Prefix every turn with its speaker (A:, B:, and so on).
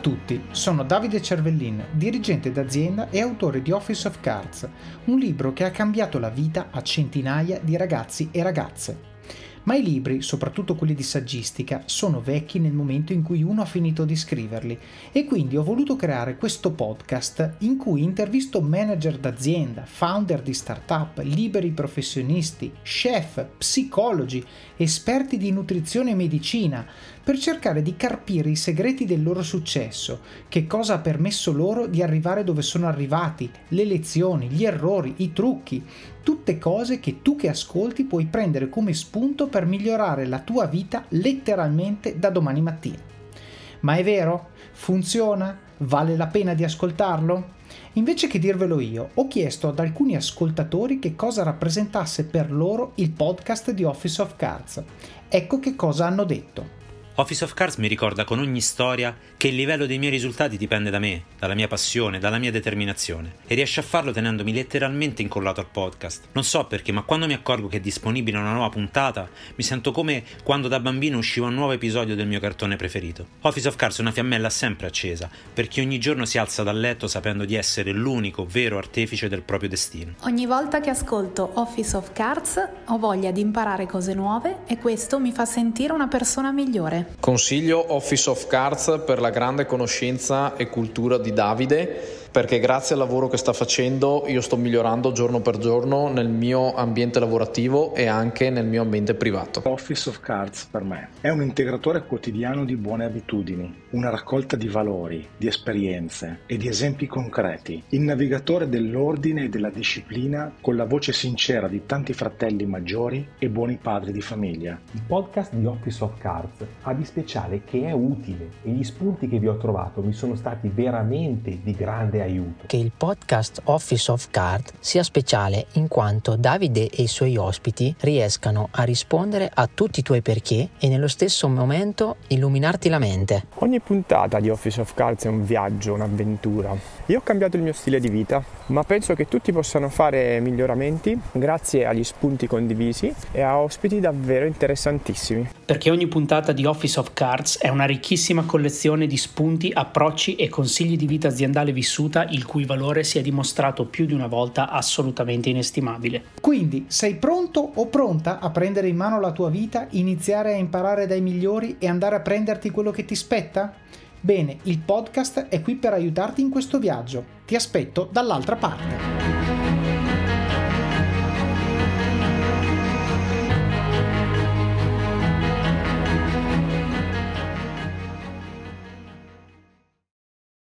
A: tutti, sono Davide Cervellin, dirigente d'azienda e autore di Office of Cards, un libro che ha cambiato la vita a centinaia di ragazzi e ragazze. Ma i libri, soprattutto quelli di saggistica, sono vecchi nel momento in cui uno ha finito di scriverli. E quindi ho voluto creare questo podcast in cui intervisto manager d'azienda, founder di startup, liberi professionisti, chef, psicologi, esperti di nutrizione e medicina, per cercare di carpire i segreti del loro successo, che cosa ha permesso loro di arrivare dove sono arrivati, le lezioni, gli errori, i trucchi, tutte cose che tu che ascolti puoi prendere come spunto per migliorare la tua vita letteralmente da domani mattina. Ma è vero? Funziona? Vale la pena di ascoltarlo? Invece che dirvelo io, ho chiesto ad alcuni ascoltatori che cosa rappresentasse per loro il podcast di Office of Cards. Ecco che cosa hanno detto.
B: Office of Cards mi ricorda con ogni storia che il livello dei miei risultati dipende da me, dalla mia passione, dalla mia determinazione e riesce a farlo tenendomi letteralmente incollato al podcast. Non so perché, ma quando mi accorgo che è disponibile una nuova puntata, mi sento come quando da bambino usciva un nuovo episodio del mio cartone preferito. Office of Cards è una fiammella sempre accesa, per chi ogni giorno si alza dal letto sapendo di essere l'unico vero artefice del proprio destino.
C: Ogni volta che ascolto Office of Cards ho voglia di imparare cose nuove e questo mi fa sentire una persona migliore.
D: Consiglio Office of Cards per la grande conoscenza e cultura di Davide perché grazie al lavoro che sta facendo io sto migliorando giorno per giorno nel mio ambiente lavorativo e anche nel mio ambiente privato.
E: Office of Cards per me è un integratore quotidiano di buone abitudini, una raccolta di valori, di esperienze e di esempi concreti, il navigatore dell'ordine e della disciplina con la voce sincera di tanti fratelli maggiori e buoni padri di famiglia.
F: Il podcast di Office of Cards ha di speciale che è utile e gli spunti che vi ho trovato mi sono stati veramente di grande aiuto.
G: Che il podcast Office of Card sia speciale in quanto Davide e i suoi ospiti riescano a rispondere a tutti i tuoi perché e nello stesso momento illuminarti la mente.
H: Ogni puntata di Office of Cards è un viaggio, un'avventura. Io ho cambiato il mio stile di vita, ma penso che tutti possano fare miglioramenti grazie agli spunti condivisi e a ospiti davvero interessantissimi.
I: Perché ogni puntata di Office of Cards è una ricchissima collezione di spunti, approcci e consigli di vita aziendale vissuta assoluta il cui valore si è dimostrato più di una volta assolutamente inestimabile.
A: Quindi sei pronto o pronta a prendere in mano la tua vita, iniziare a imparare dai migliori e andare a prenderti quello che ti spetta? Bene, il podcast è qui per aiutarti in questo viaggio. Ti aspetto dall'altra parte.